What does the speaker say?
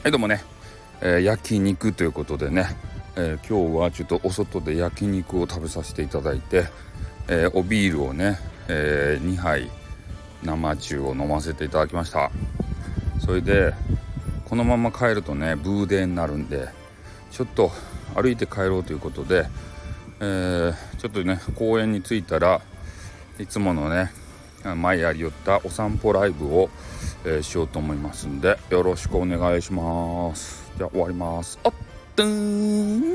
はいどうもね、えー、焼肉ということでね、えー、今日はちょっとお外で焼肉を食べさせていただいて、えー、おビールをね、え2杯生中を飲ませていただきました。それでこのまま帰るとねブーデーになるんでちょっと歩いて帰ろうということで、えちょっとね公園に着いたらいつものね前やりよったお散歩ライブを、えー、しようと思いますんでよろしくお願いします。じゃあ終わります。あっとーん